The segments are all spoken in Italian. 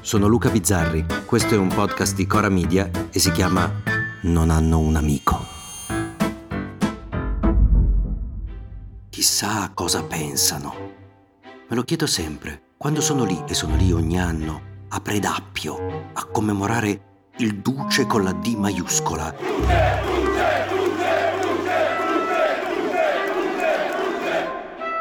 sono Luca Bizzarri, questo è un podcast di Cora Media e si chiama Non hanno un amico. Chissà cosa pensano. Me lo chiedo sempre, quando sono lì, e sono lì ogni anno, a Predappio, a commemorare il Duce con la D maiuscola.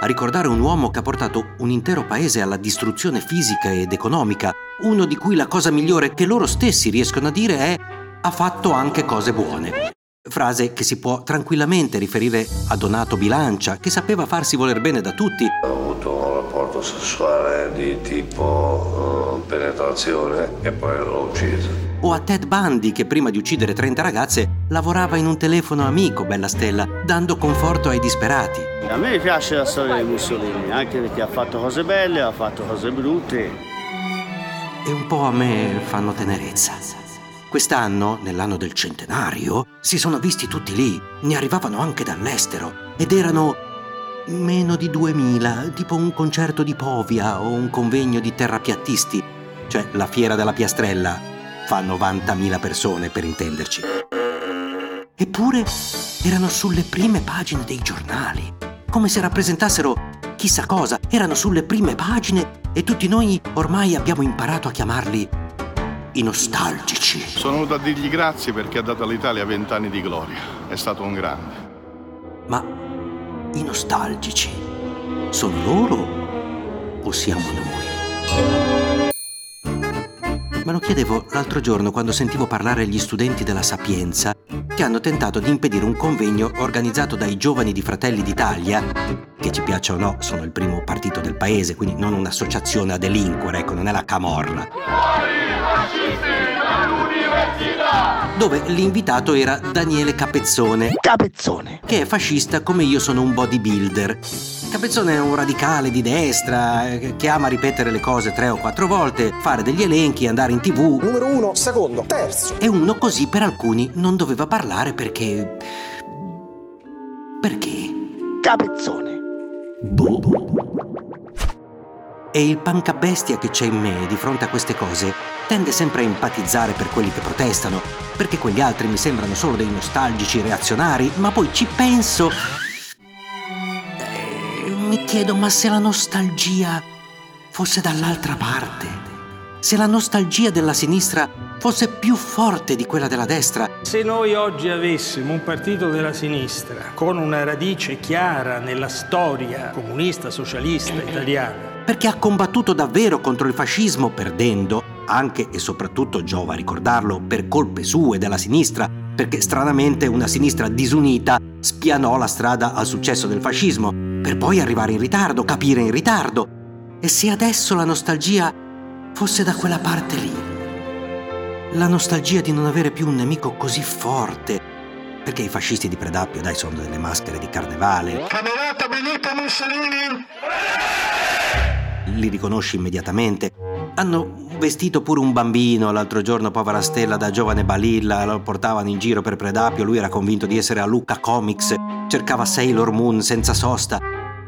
Ricordare un uomo che ha portato un intero paese alla distruzione fisica ed economica, uno di cui la cosa migliore che loro stessi riescono a dire è ha fatto anche cose buone. Frase che si può tranquillamente riferire a Donato Bilancia, che sapeva farsi voler bene da tutti. Ho avuto un rapporto sessuale di tipo uh, penetrazione e poi l'ho ucciso. O a Ted Bundy, che prima di uccidere 30 ragazze lavorava in un telefono amico, bella stella, dando conforto ai disperati. A me piace la storia di Mussolini, anche perché ha fatto cose belle, ha fatto cose brutte. E un po' a me fanno tenerezza. Quest'anno, nell'anno del centenario, si sono visti tutti lì, ne arrivavano anche dall'estero ed erano meno di 2000, tipo un concerto di Povia o un convegno di terrapiattisti, cioè la fiera della piastrella, fa 90.000 persone per intenderci. Eppure erano sulle prime pagine dei giornali, come se rappresentassero chissà cosa, erano sulle prime pagine e tutti noi ormai abbiamo imparato a chiamarli i nostalgici. Sono venuto a dirgli grazie perché ha dato all'Italia vent'anni di gloria, è stato un grande. Ma i nostalgici sono loro o siamo noi? Me lo chiedevo l'altro giorno quando sentivo parlare gli studenti della Sapienza che hanno tentato di impedire un convegno organizzato dai giovani di Fratelli d'Italia, che ci piaccia o no, sono il primo partito del paese, quindi non un'associazione a delinquere, ecco, non è la Camorra. Dove l'invitato era Daniele Capezzone. Capezzone. Che è fascista come io sono un bodybuilder. Capezzone è un radicale di destra eh, che ama ripetere le cose tre o quattro volte, fare degli elenchi, andare in tv. Numero uno, secondo, terzo. E uno così per alcuni non doveva parlare perché... Perché? Capezzone. Boh. E il pancabestia che c'è in me di fronte a queste cose tende sempre a empatizzare per quelli che protestano, perché quegli altri mi sembrano solo dei nostalgici reazionari, ma poi ci penso mi chiedo, ma se la nostalgia fosse dall'altra parte? Se la nostalgia della sinistra fosse più forte di quella della destra? Se noi oggi avessimo un partito della sinistra con una radice chiara nella storia comunista, socialista italiana, perché ha combattuto davvero contro il fascismo perdendo, anche e soprattutto giova ricordarlo, per colpe sue della sinistra, perché stranamente una sinistra disunita spianò la strada al successo del fascismo, per poi arrivare in ritardo, capire in ritardo. E se adesso la nostalgia fosse da quella parte lì? La nostalgia di non avere più un nemico così forte, perché i fascisti di Predappio, dai, sono delle maschere di carnevale. Camerata Benito Mussolini! Li riconosci immediatamente. Hanno vestito pure un bambino l'altro giorno, povera Stella, da giovane balilla, lo portavano in giro per Predappio, lui era convinto di essere a Lucca Comics, cercava Sailor Moon senza sosta.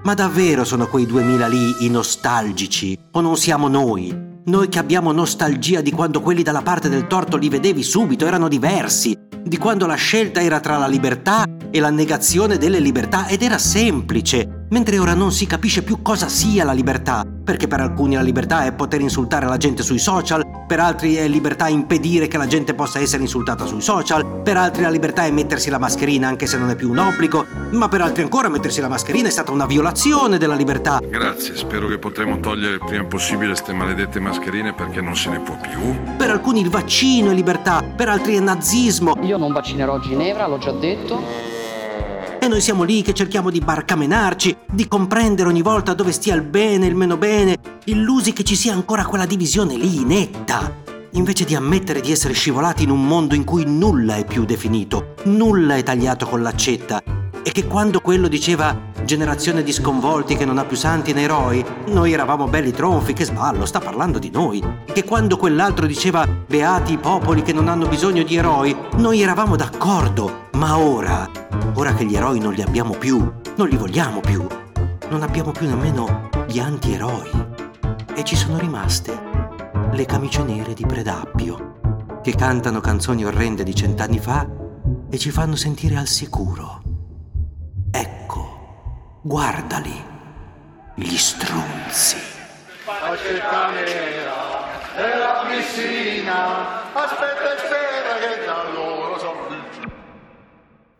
Ma davvero sono quei duemila lì i nostalgici? O non siamo noi? Noi che abbiamo nostalgia di quando quelli dalla parte del torto li vedevi subito, erano diversi, di quando la scelta era tra la libertà e la negazione delle libertà ed era semplice, mentre ora non si capisce più cosa sia la libertà, perché per alcuni la libertà è poter insultare la gente sui social, per altri è libertà impedire che la gente possa essere insultata sui social, per altri la libertà è mettersi la mascherina anche se non è più un obbligo, ma per altri ancora mettersi la mascherina è stata una violazione della libertà. Grazie, spero che potremo togliere il prima possibile queste maledette mascherine perché non se ne può più. Per alcuni il vaccino è libertà, per altri è nazismo. Io non vaccinerò Ginevra, l'ho già detto. E noi siamo lì che cerchiamo di barcamenarci, di comprendere ogni volta dove stia il bene e il meno bene, illusi che ci sia ancora quella divisione lì, netta. Invece di ammettere di essere scivolati in un mondo in cui nulla è più definito, nulla è tagliato con l'accetta, e che quando quello diceva generazione di sconvolti che non ha più santi né eroi, noi eravamo belli tronfi, che sballo, sta parlando di noi. Che quando quell'altro diceva beati i popoli che non hanno bisogno di eroi, noi eravamo d'accordo. Ma ora, ora che gli eroi non li abbiamo più, non li vogliamo più, non abbiamo più nemmeno gli antieroi. E ci sono rimaste le camicie nere di Predappio, che cantano canzoni orrende di cent'anni fa e ci fanno sentire al sicuro. Ecco, guardali, gli strunzi. Aspetta nera, è la piscina, aspetta e spera che da loro sono.